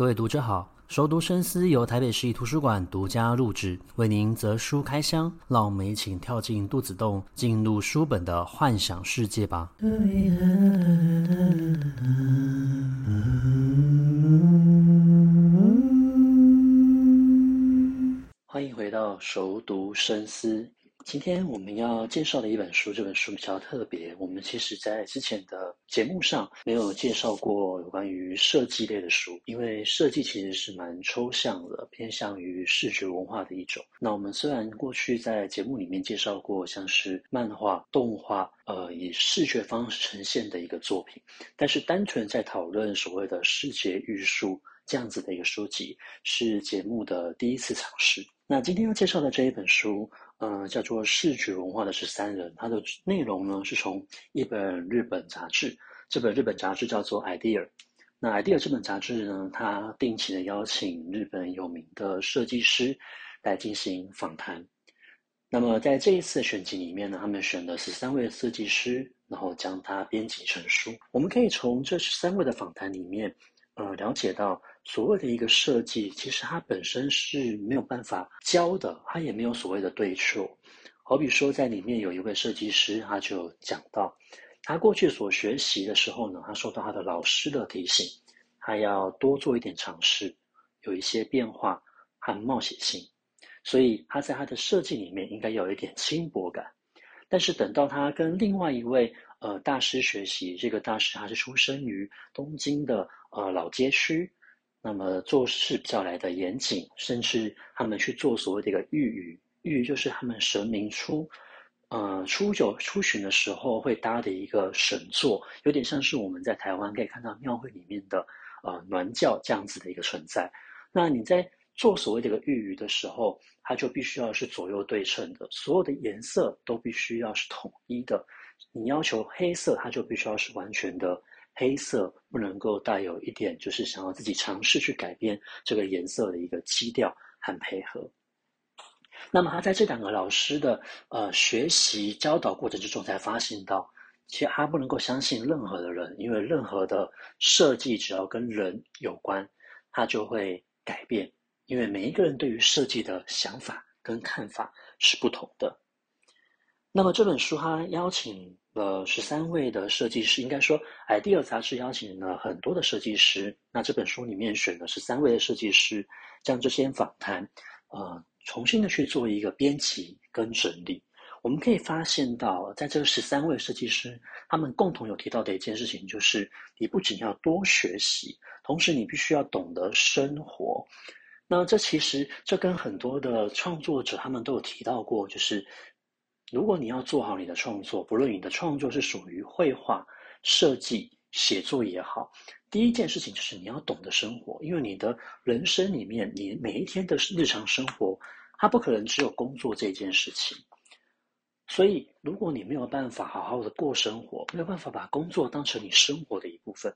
各位读者好，熟读深思由台北市立图书馆独家录制，为您择书开箱，让我们一起跳进肚子洞，进入书本的幻想世界吧。欢迎回到熟读深思。今天我们要介绍的一本书，这本书比较特别。我们其实在之前的节目上没有介绍过有关于设计类的书，因为设计其实是蛮抽象的，偏向于视觉文化的一种。那我们虽然过去在节目里面介绍过像是漫画、动画，呃，以视觉方式呈现的一个作品，但是单纯在讨论所谓的视觉艺术这样子的一个书籍，是节目的第一次尝试。那今天要介绍的这一本书。呃，叫做视觉文化的十三人，它的内容呢是从一本日本杂志，这本日本杂志叫做 Idea。那 Idea 这本杂志呢，它定期的邀请日本有名的设计师来进行访谈。那么在这一次选集里面呢，他们选了十三位设计师，然后将它编辑成书。我们可以从这十三位的访谈里面，呃，了解到。所谓的一个设计，其实它本身是没有办法教的，它也没有所谓的对错。好比说，在里面有一位设计师，他就讲到，他过去所学习的时候呢，他受到他的老师的提醒，他要多做一点尝试，有一些变化和冒险性，所以他在他的设计里面应该有一点轻薄感。但是等到他跟另外一位呃大师学习，这个大师他是出生于东京的呃老街区。那么做事比较来的严谨，甚至他们去做所谓的一个御宇，御就是他们神明出，呃，初九出巡的时候会搭的一个神座，有点像是我们在台湾可以看到庙会里面的呃銮轿这样子的一个存在。那你在做所谓的一个御宇的时候，它就必须要是左右对称的，所有的颜色都必须要是统一的。你要求黑色，它就必须要是完全的。黑色不能够带有一点，就是想要自己尝试去改变这个颜色的一个基调和配合。那么他在这两个老师的呃学习教导过程之中，才发现到，其实他不能够相信任何的人，因为任何的设计只要跟人有关，他就会改变，因为每一个人对于设计的想法跟看法是不同的。那么这本书它邀请了十三位的设计师，应该说，IDEA 杂志邀请了很多的设计师。那这本书里面选了十三位的设计师，将这些访谈，呃，重新的去做一个编辑跟整理。我们可以发现到，在这十三位设计师，他们共同有提到的一件事情，就是你不仅要多学习，同时你必须要懂得生活。那这其实这跟很多的创作者他们都有提到过，就是。如果你要做好你的创作，不论你的创作是属于绘画、设计、写作也好，第一件事情就是你要懂得生活，因为你的人生里面，你每一天的日常生活，它不可能只有工作这件事情。所以，如果你没有办法好好的过生活，没有办法把工作当成你生活的一部分，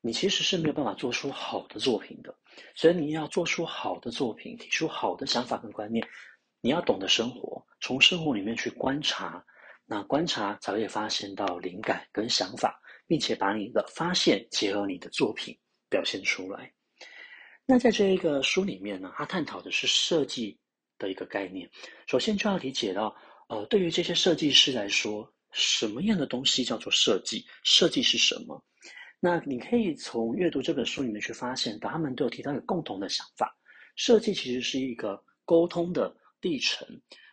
你其实是没有办法做出好的作品的。所以，你要做出好的作品，提出好的想法跟观念。你要懂得生活，从生活里面去观察，那观察才会发现到灵感跟想法，并且把你的发现结合你的作品表现出来。那在这一个书里面呢，它探讨的是设计的一个概念。首先就要理解到，呃，对于这些设计师来说，什么样的东西叫做设计？设计是什么？那你可以从阅读这本书里面去发现，他们都有提到一个共同的想法：设计其实是一个沟通的。历程，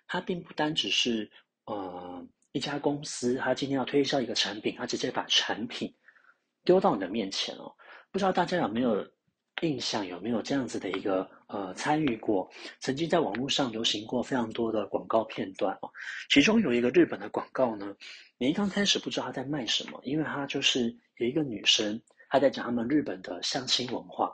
它并不单只是呃一家公司，它今天要推销一个产品，它直接把产品丢到你的面前哦。不知道大家有没有印象，有没有这样子的一个呃参与过？曾经在网络上流行过非常多的广告片段哦，其中有一个日本的广告呢，你一刚开始不知道他在卖什么，因为他就是有一个女生，她在讲他们日本的相亲文化，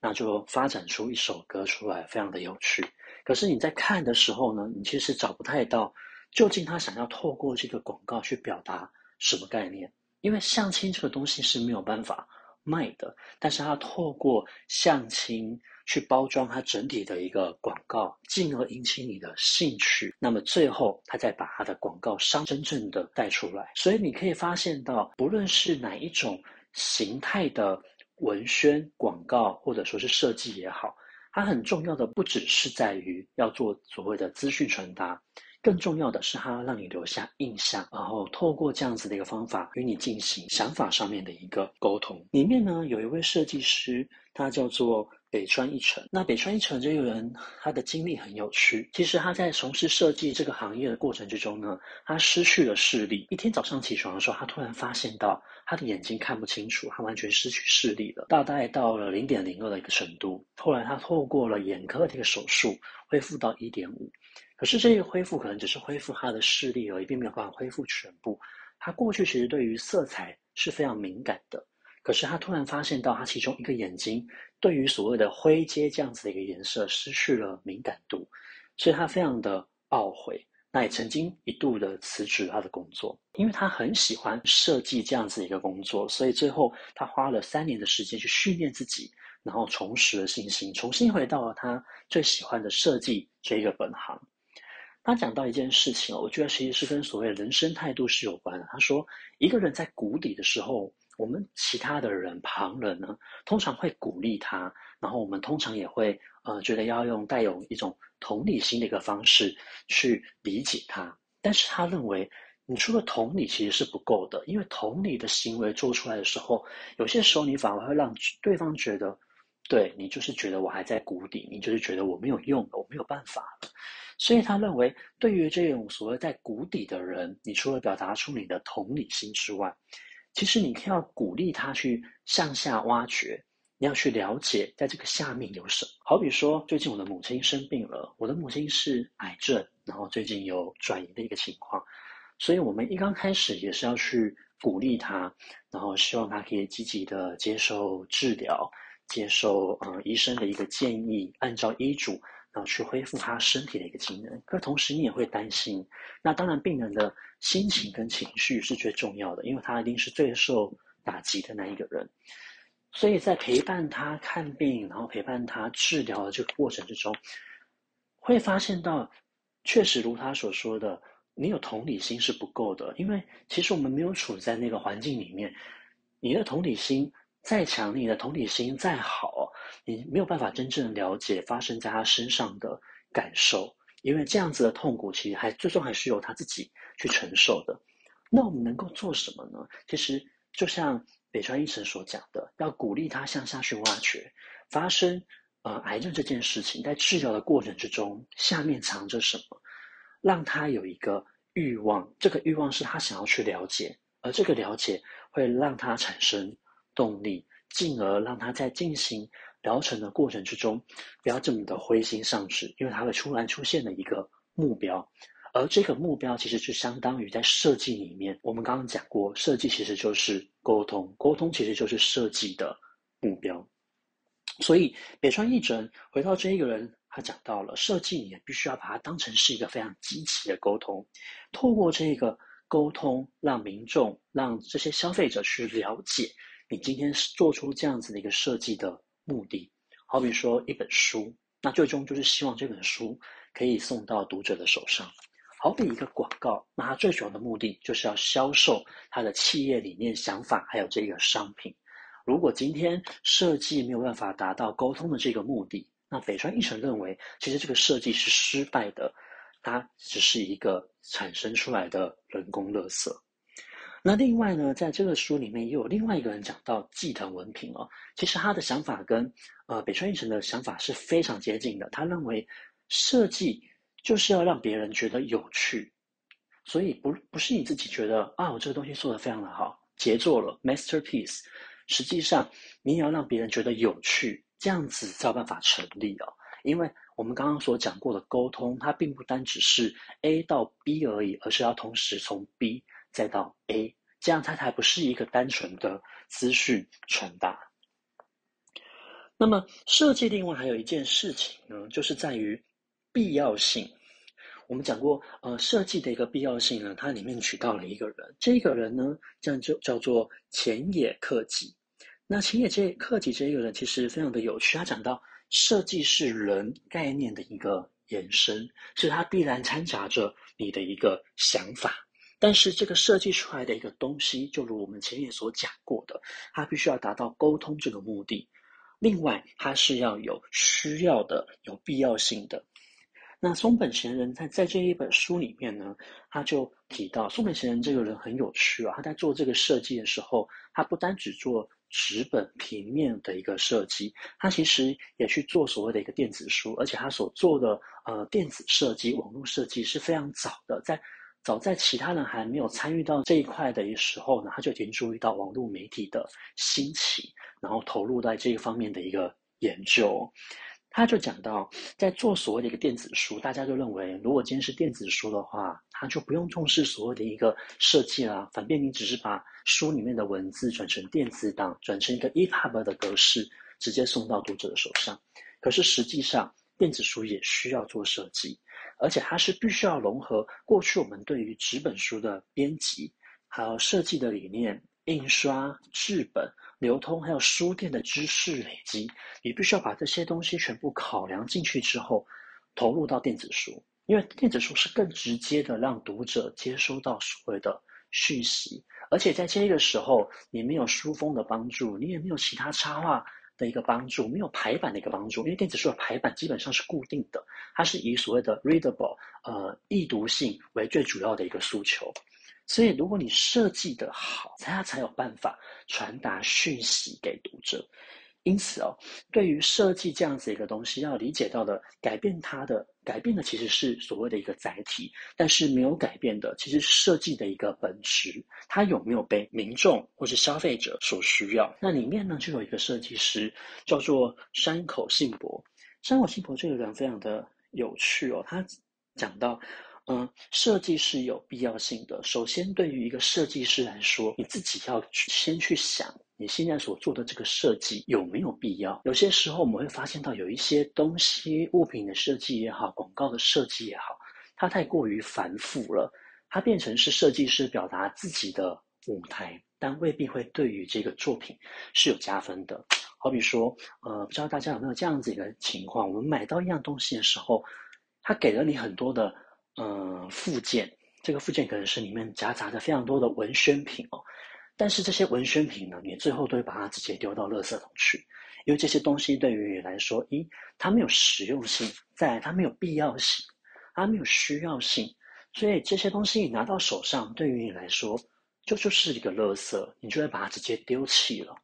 那就发展出一首歌出来，非常的有趣。可是你在看的时候呢，你其实找不太到究竟他想要透过这个广告去表达什么概念。因为相亲这个东西是没有办法卖的，但是他透过相亲去包装它整体的一个广告，进而引起你的兴趣。那么最后他再把他的广告商真正的带出来。所以你可以发现到，不论是哪一种形态的文宣、广告或者说是设计也好，它很重要的不只是在于要做所谓的资讯传达。更重要的是，它让你留下印象，然后透过这样子的一个方法与你进行想法上面的一个沟通。里面呢，有一位设计师，他叫做北川一成。那北川一成这个人，他的经历很有趣。其实他在从事设计这个行业的过程之中呢，他失去了视力。一天早上起床的时候，他突然发现到他的眼睛看不清楚，他完全失去视力了，大概到了零点零二的一个程度。后来他透过了眼科这个手术，恢复到一点五。可是这个恢复可能只是恢复他的视力而已，并没有办法恢复全部。他过去其实对于色彩是非常敏感的，可是他突然发现到他其中一个眼睛对于所谓的灰阶这样子的一个颜色失去了敏感度，所以他非常的懊悔。那也曾经一度的辞职他的工作，因为他很喜欢设计这样子一个工作，所以最后他花了三年的时间去训练自己，然后重拾了信心，重新回到了他最喜欢的设计这个本行。他讲到一件事情，我觉得其实是跟所谓人生态度是有关的。他说，一个人在谷底的时候，我们其他的人旁人呢，通常会鼓励他，然后我们通常也会呃觉得要用带有一种同理心的一个方式去理解他。但是他认为，你除了同理其实是不够的，因为同理的行为做出来的时候，有些时候你反而会让对方觉得，对，你就是觉得我还在谷底，你就是觉得我没有用，我没有办法了。所以他认为，对于这种所谓在谷底的人，你除了表达出你的同理心之外，其实你要鼓励他去向下挖掘，你要去了解在这个下面有什么。好比说，最近我的母亲生病了，我的母亲是癌症，然后最近有转移的一个情况，所以我们一刚开始也是要去鼓励他，然后希望他可以积极的接受治疗，接受呃医生的一个建议，按照医嘱。然后去恢复他身体的一个机能，可同时你也会担心。那当然，病人的心情跟情绪是最重要的，因为他一定是最受打击的那一个人。所以在陪伴他看病，然后陪伴他治疗的这个过程之中，会发现到，确实如他所说的，你有同理心是不够的，因为其实我们没有处在那个环境里面，你的同理心。再强，你的同理心再好，你没有办法真正了解发生在他身上的感受，因为这样子的痛苦其实还最终还是由他自己去承受的。那我们能够做什么呢？其实就像北川一成所讲的，要鼓励他向下去挖掘，发生呃癌症这件事情，在治疗的过程之中，下面藏着什么，让他有一个欲望，这个欲望是他想要去了解，而这个了解会让他产生。动力，进而让他在进行疗程的过程之中，不要这么的灰心丧志，因为他会突然出现了一个目标，而这个目标其实就相当于在设计里面，我们刚刚讲过，设计其实就是沟通，沟通其实就是设计的目标。所以北川义整回到这一个人，他讲到了设计，你也必须要把它当成是一个非常积极的沟通，透过这个沟通，让民众、让这些消费者去了解。你今天做出这样子的一个设计的目的，好比说一本书，那最终就是希望这本书可以送到读者的手上。好比一个广告，那它最主要的目的就是要销售它的企业理念、想法，还有这个商品。如果今天设计没有办法达到沟通的这个目的，那北川一成认为，其实这个设计是失败的，它只是一个产生出来的人工垃圾。那另外呢，在这个书里面也有另外一个人讲到季藤文平哦，其实他的想法跟呃北川义成的想法是非常接近的。他认为设计就是要让别人觉得有趣，所以不不是你自己觉得啊，我这个东西做得非常的好，杰作了，masterpiece。实际上你也要让别人觉得有趣，这样子才有办法成立哦。因为我们刚刚所讲过的沟通，它并不单只是 A 到 B 而已，而是要同时从 B。再到 A，这样它才不是一个单纯的资讯传达。那么设计另外还有一件事情呢，就是在于必要性。我们讲过，呃，设计的一个必要性呢，它里面取到了一个人，这个人呢，这样就叫做浅野克己。那浅野这克己这一个人其实非常的有趣，他讲到设计是人概念的一个延伸，是它必然掺杂着你的一个想法。但是这个设计出来的一个东西，就如我们前面所讲过的，它必须要达到沟通这个目的。另外，它是要有需要的、有必要性的。那松本贤人在在这一本书里面呢，他就提到松本贤人这个人很有趣啊。他在做这个设计的时候，他不单只做纸本平面的一个设计，他其实也去做所谓的一个电子书，而且他所做的呃电子设计、网络设计是非常早的，在早在其他人还没有参与到这一块的时候呢，他就已经注意到网络媒体的兴起，然后投入在这一方面的一个研究。他就讲到，在做所谓的一个电子书，大家就认为，如果今天是电子书的话，他就不用重视所谓的一个设计啦，反便你只是把书里面的文字转成电子档，转成一个 EPUB 的格式，直接送到读者的手上。可是实际上，电子书也需要做设计，而且它是必须要融合过去我们对于纸本书的编辑，还有设计的理念、印刷、制本。流通还有书店的知识累积，你必须要把这些东西全部考量进去之后，投入到电子书，因为电子书是更直接的让读者接收到所谓的讯息，而且在这个时候，你没有书封的帮助，你也没有其他插画的一个帮助，没有排版的一个帮助，因为电子书的排版基本上是固定的，它是以所谓的 readable 呃易读性为最主要的一个诉求。所以，如果你设计的好，它才有办法传达讯息给读者。因此哦，对于设计这样子一个东西，要理解到的，改变它的改变的其实是所谓的一个载体，但是没有改变的，其实设计的一个本质，它有没有被民众或是消费者所需要？那里面呢，就有一个设计师叫做山口信博。山口信博这个人非常的有趣哦，他讲到。嗯，设计是有必要性的。首先，对于一个设计师来说，你自己要去先去想，你现在所做的这个设计有没有必要？有些时候，我们会发现到有一些东西、物品的设计也好，广告的设计也好，它太过于繁复了，它变成是设计师表达自己的舞台，但未必会对于这个作品是有加分的。好比说，呃，不知道大家有没有这样子一个情况，我们买到一样东西的时候，它给了你很多的。嗯，附件，这个附件可能是里面夹杂着非常多的文宣品哦，但是这些文宣品呢，你最后都会把它直接丢到垃圾桶去，因为这些东西对于你来说，一，它没有实用性，再来它没有必要性，它没有需要性，所以这些东西你拿到手上，对于你来说，就就是一个垃圾，你就会把它直接丢弃了。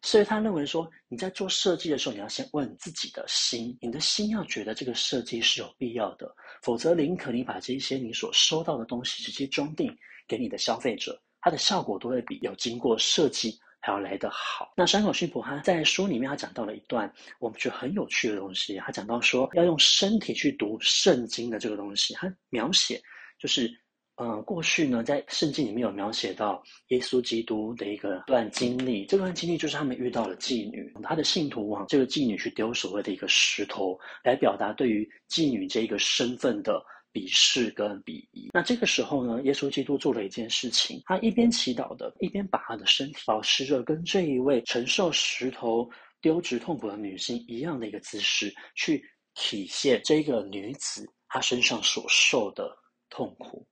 所以他认为说，你在做设计的时候，你要先问自己的心，你的心要觉得这个设计是有必要的，否则宁可你把这些你所收到的东西直接装订给你的消费者，它的效果都会比有经过设计还要来得好。那山口信博他在书里面他讲到了一段我们觉得很有趣的东西，他讲到说要用身体去读圣经的这个东西，他描写就是。呃，过去呢，在圣经里面有描写到耶稣基督的一个段经历。这段经历就是他们遇到了妓女，他的信徒往这个妓女去丢所谓的一个石头，来表达对于妓女这个身份的鄙视跟鄙夷。那这个时候呢，耶稣基督做了一件事情，他一边祈祷的，一边把他的身体保持着跟这一位承受石头丢掷痛苦的女性一样的一个姿势，去体现这个女子她身上所受的痛苦。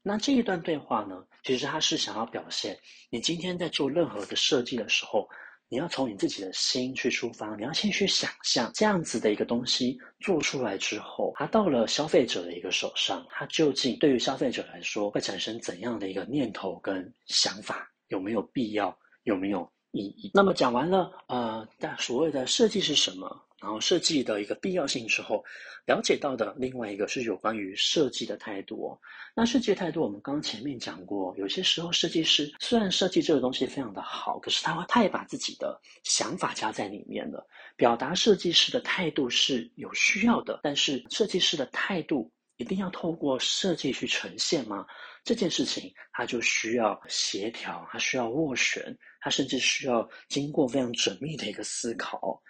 那这一段对话呢，其实他是想要表现，你今天在做任何的设计的时候，你要从你自己的心去出发，你要先去想象这样子的一个东西做出来之后，它到了消费者的一个手上，它究竟对于消费者来说会产生怎样的一个念头跟想法？有没有必要？有没有意义？那么讲完了，呃，但所谓的设计是什么？然后设计的一个必要性之后，了解到的另外一个是有关于设计的态度哦。那设计的态度，我们刚刚前面讲过，有些时候设计师虽然设计这个东西非常的好，可是他会他也把自己的想法加在里面了。表达设计师的态度是有需要的，但是设计师的态度一定要透过设计去呈现吗？这件事情它就需要协调，它需要斡旋，它甚至需要经过非常缜密的一个思考。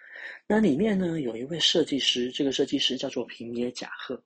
那里面呢，有一位设计师，这个设计师叫做平野甲贺，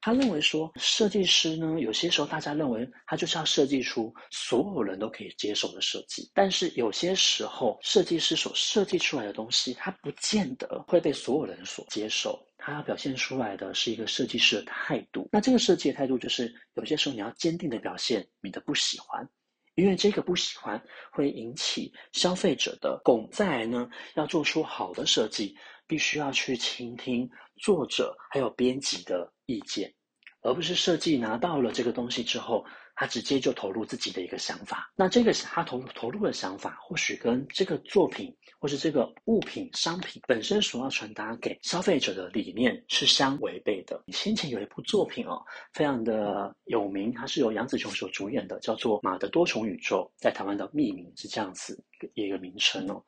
他认为说，设计师呢，有些时候大家认为他就是要设计出所有人都可以接受的设计，但是有些时候设计师所设计出来的东西，它不见得会被所有人所接受。它要表现出来的是一个设计师的态度。那这个设计的态度就是，有些时候你要坚定的表现你的不喜欢，因为这个不喜欢会引起消费者的共。再来呢，要做出好的设计，必须要去倾听作者还有编辑的意见，而不是设计拿到了这个东西之后。他直接就投入自己的一个想法，那这个他投投入的想法，或许跟这个作品或是这个物品商品本身所要传达给消费者的理念是相违背的。先前有一部作品哦，非常的有名，它是由杨紫琼所主演的，叫做《马的多重宇宙》，在台湾的译名是这样子一个名称哦。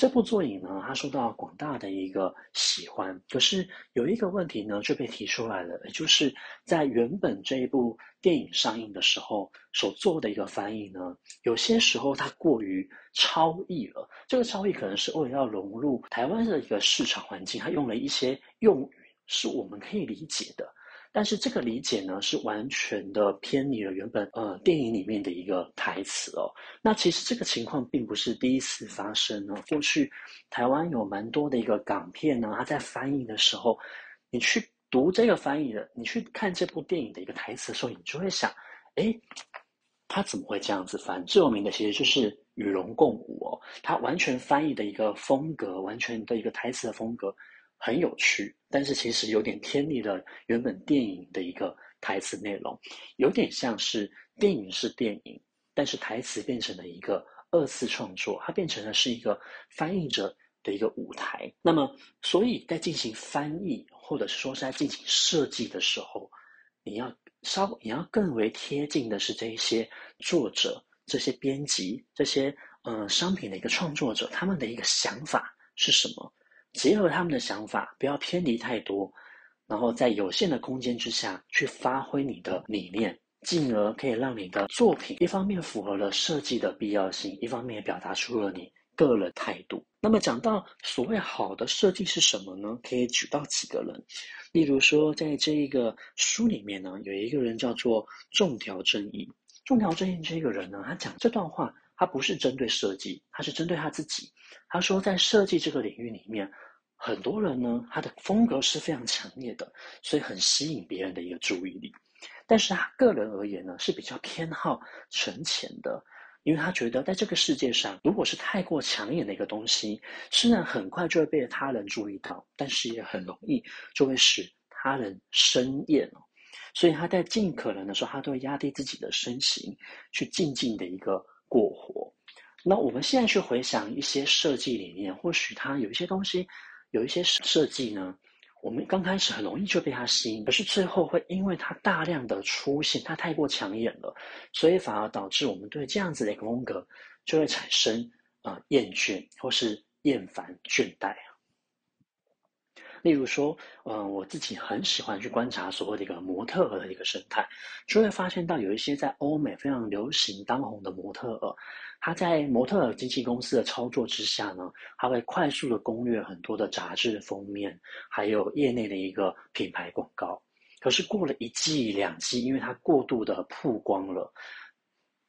这部作品呢，它受到广大的一个喜欢，可是有一个问题呢，就被提出来了，也就是在原本这一部电影上映的时候所做的一个翻译呢，有些时候它过于超译了。这个超译可能是为了要融入台湾的一个市场环境，它用了一些用语是我们可以理解的。但是这个理解呢，是完全的偏离了原本呃电影里面的一个台词哦。那其实这个情况并不是第一次发生哦。过去台湾有蛮多的一个港片呢，它在翻译的时候，你去读这个翻译的，你去看这部电影的一个台词的时候，你就会想，哎，他怎么会这样子翻？最有名的其实就是《与龙共舞》哦，他完全翻译的一个风格，完全的一个台词的风格。很有趣，但是其实有点偏离了原本电影的一个台词内容，有点像是电影是电影，但是台词变成了一个二次创作，它变成了是一个翻译者的一个舞台。那么，所以在进行翻译或者是说是在进行设计的时候，你要稍你要更为贴近的是这一些作者、这些编辑、这些呃商品的一个创作者，他们的一个想法是什么？结合他们的想法，不要偏离太多，然后在有限的空间之下去发挥你的理念，进而可以让你的作品一方面符合了设计的必要性，一方面也表达出了你个人态度。那么讲到所谓好的设计是什么呢？可以举到几个人，例如说在这一个书里面呢，有一个人叫做仲条正义。仲条正义这个人呢，他讲这段话。他不是针对设计，他是针对他自己。他说，在设计这个领域里面，很多人呢，他的风格是非常强烈的，所以很吸引别人的一个注意力。但是他个人而言呢，是比较偏好沉潜的，因为他觉得在这个世界上，如果是太过抢眼的一个东西，虽然很快就会被他人注意到，但是也很容易就会使他人生厌。所以他在尽可能的时候，他都会压低自己的身形，去静静的一个。过活，那我们现在去回想一些设计理念，或许它有一些东西，有一些设计呢，我们刚开始很容易就被它吸引，可是最后会因为它大量的出现，它太过抢眼了，所以反而导致我们对这样子的一个风格就会产生啊、呃、厌倦或是厌烦倦怠。例如说，嗯、我自己很喜欢去观察所谓的一个模特儿的一个生态，就会发现到有一些在欧美非常流行当红的模特儿，他在模特儿经纪公司的操作之下呢，他会快速的攻略很多的杂志封面，还有业内的一个品牌广告。可是过了一季两季，因为他过度的曝光了，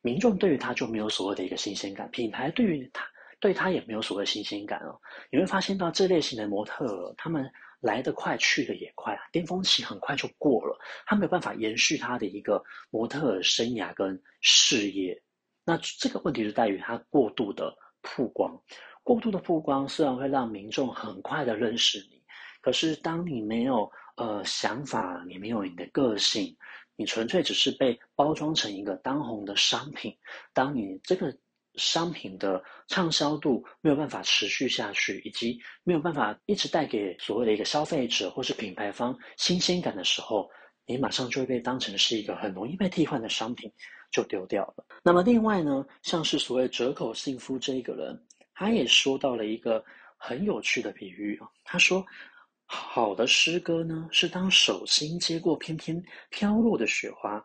民众对于他就没有所谓的一个新鲜感，品牌对于他。对他也没有所谓新鲜感哦。你会发现到这类型的模特，他们来得快，去得也快啊，巅峰期很快就过了，他没有办法延续他的一个模特生涯跟事业。那这个问题就在于他过度的曝光，过度的曝光虽然会让民众很快的认识你，可是当你没有呃想法，你没有你的个性，你纯粹只是被包装成一个当红的商品，当你这个。商品的畅销度没有办法持续下去，以及没有办法一直带给所谓的一个消费者或是品牌方新鲜感的时候，你马上就会被当成是一个很容易被替换的商品，就丢掉了。那么另外呢，像是所谓折口信夫这一个人，他也说到了一个很有趣的比喻啊，他说，好的诗歌呢，是当手心接过翩翩飘落的雪花，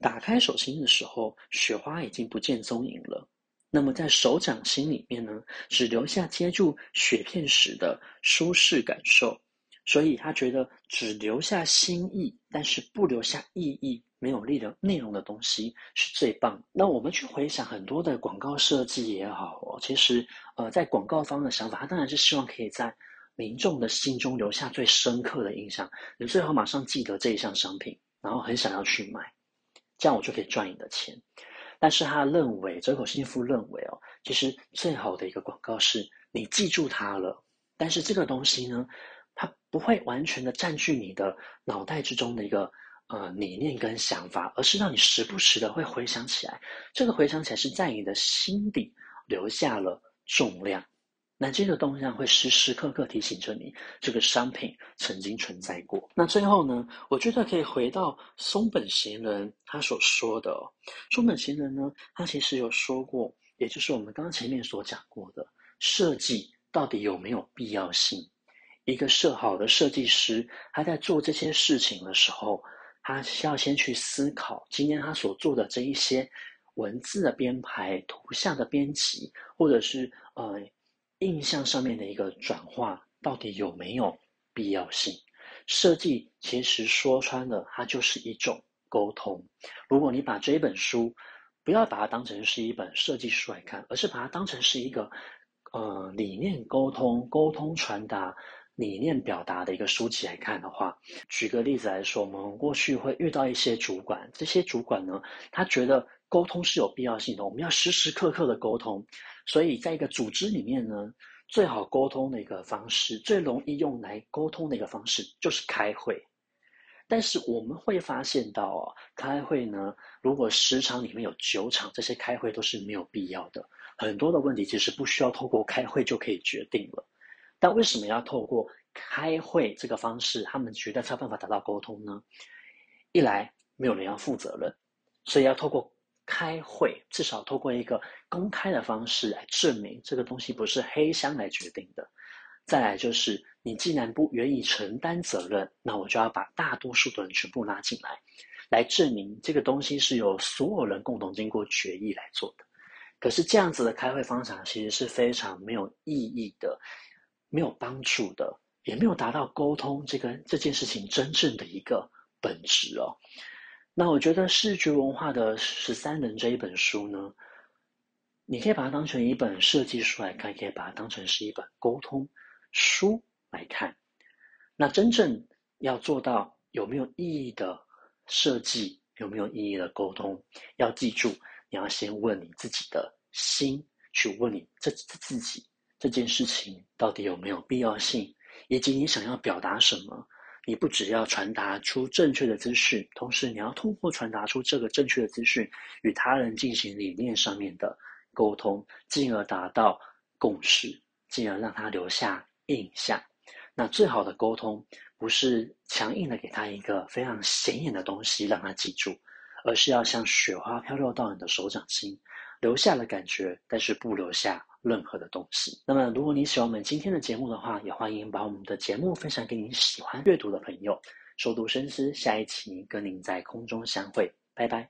打开手心的时候，雪花已经不见踪影了。那么在手掌心里面呢，只留下接住雪片时的舒适感受，所以他觉得只留下心意，但是不留下意义、没有力的内容的东西是最棒。那我们去回想很多的广告设计也好，其实呃，在广告方的想法，他当然是希望可以在民众的心中留下最深刻的印象，你最好马上记得这一项商品，然后很想要去买，这样我就可以赚你的钱。但是他认为，折口幸福认为哦，其实最好的一个广告是你记住它了，但是这个东西呢，它不会完全的占据你的脑袋之中的一个呃理念跟想法，而是让你时不时的会回想起来，这个回想起来是在你的心底留下了重量。那这个动向会时时刻刻提醒着你，这个商品曾经存在过。那最后呢，我觉得可以回到松本贤人他所说的，松本贤人呢，他其实有说过，也就是我们刚刚前面所讲过的，设计到底有没有必要性？一个设好的设计师，他在做这些事情的时候，他需要先去思考，今天他所做的这一些文字的编排、图像的编辑，或者是呃。印象上面的一个转化，到底有没有必要性？设计其实说穿了，它就是一种沟通。如果你把这一本书，不要把它当成是一本设计书来看，而是把它当成是一个呃理念沟通、沟通传达、理念表达的一个书籍来看的话，举个例子来说，我们过去会遇到一些主管，这些主管呢，他觉得沟通是有必要性的，我们要时时刻刻的沟通。所以，在一个组织里面呢，最好沟通的一个方式，最容易用来沟通的一个方式，就是开会。但是我们会发现到啊，开会呢，如果十场里面有九场，这些开会都是没有必要的。很多的问题其实不需要透过开会就可以决定了。但为什么要透过开会这个方式，他们觉得才有办法达到沟通呢？一来，没有人要负责任，所以要透过。开会至少透过一个公开的方式来证明这个东西不是黑箱来决定的。再来就是，你既然不愿意承担责任，那我就要把大多数的人全部拉进来，来证明这个东西是由所有人共同经过决议来做的。可是这样子的开会方法其实是非常没有意义的，没有帮助的，也没有达到沟通这个这件事情真正的一个本质哦。那我觉得视觉文化的十三人这一本书呢，你可以把它当成一本设计书来看，也可以把它当成是一本沟通书来看。那真正要做到有没有意义的设计，有没有意义的沟通，要记住，你要先问你自己的心，去问你这自己这件事情到底有没有必要性，以及你想要表达什么。你不只要传达出正确的资讯，同时你要通过传达出这个正确的资讯，与他人进行理念上面的沟通，进而达到共识，进而让他留下印象。那最好的沟通，不是强硬的给他一个非常显眼的东西让他记住，而是要像雪花飘落到你的手掌心，留下了感觉，但是不留下任何的东西。那么，如果你喜欢我们今天的节目的话，也欢迎把我们的节目分享给你喜欢阅读的朋友。熟读深思，下一期跟您在空中相会，拜拜。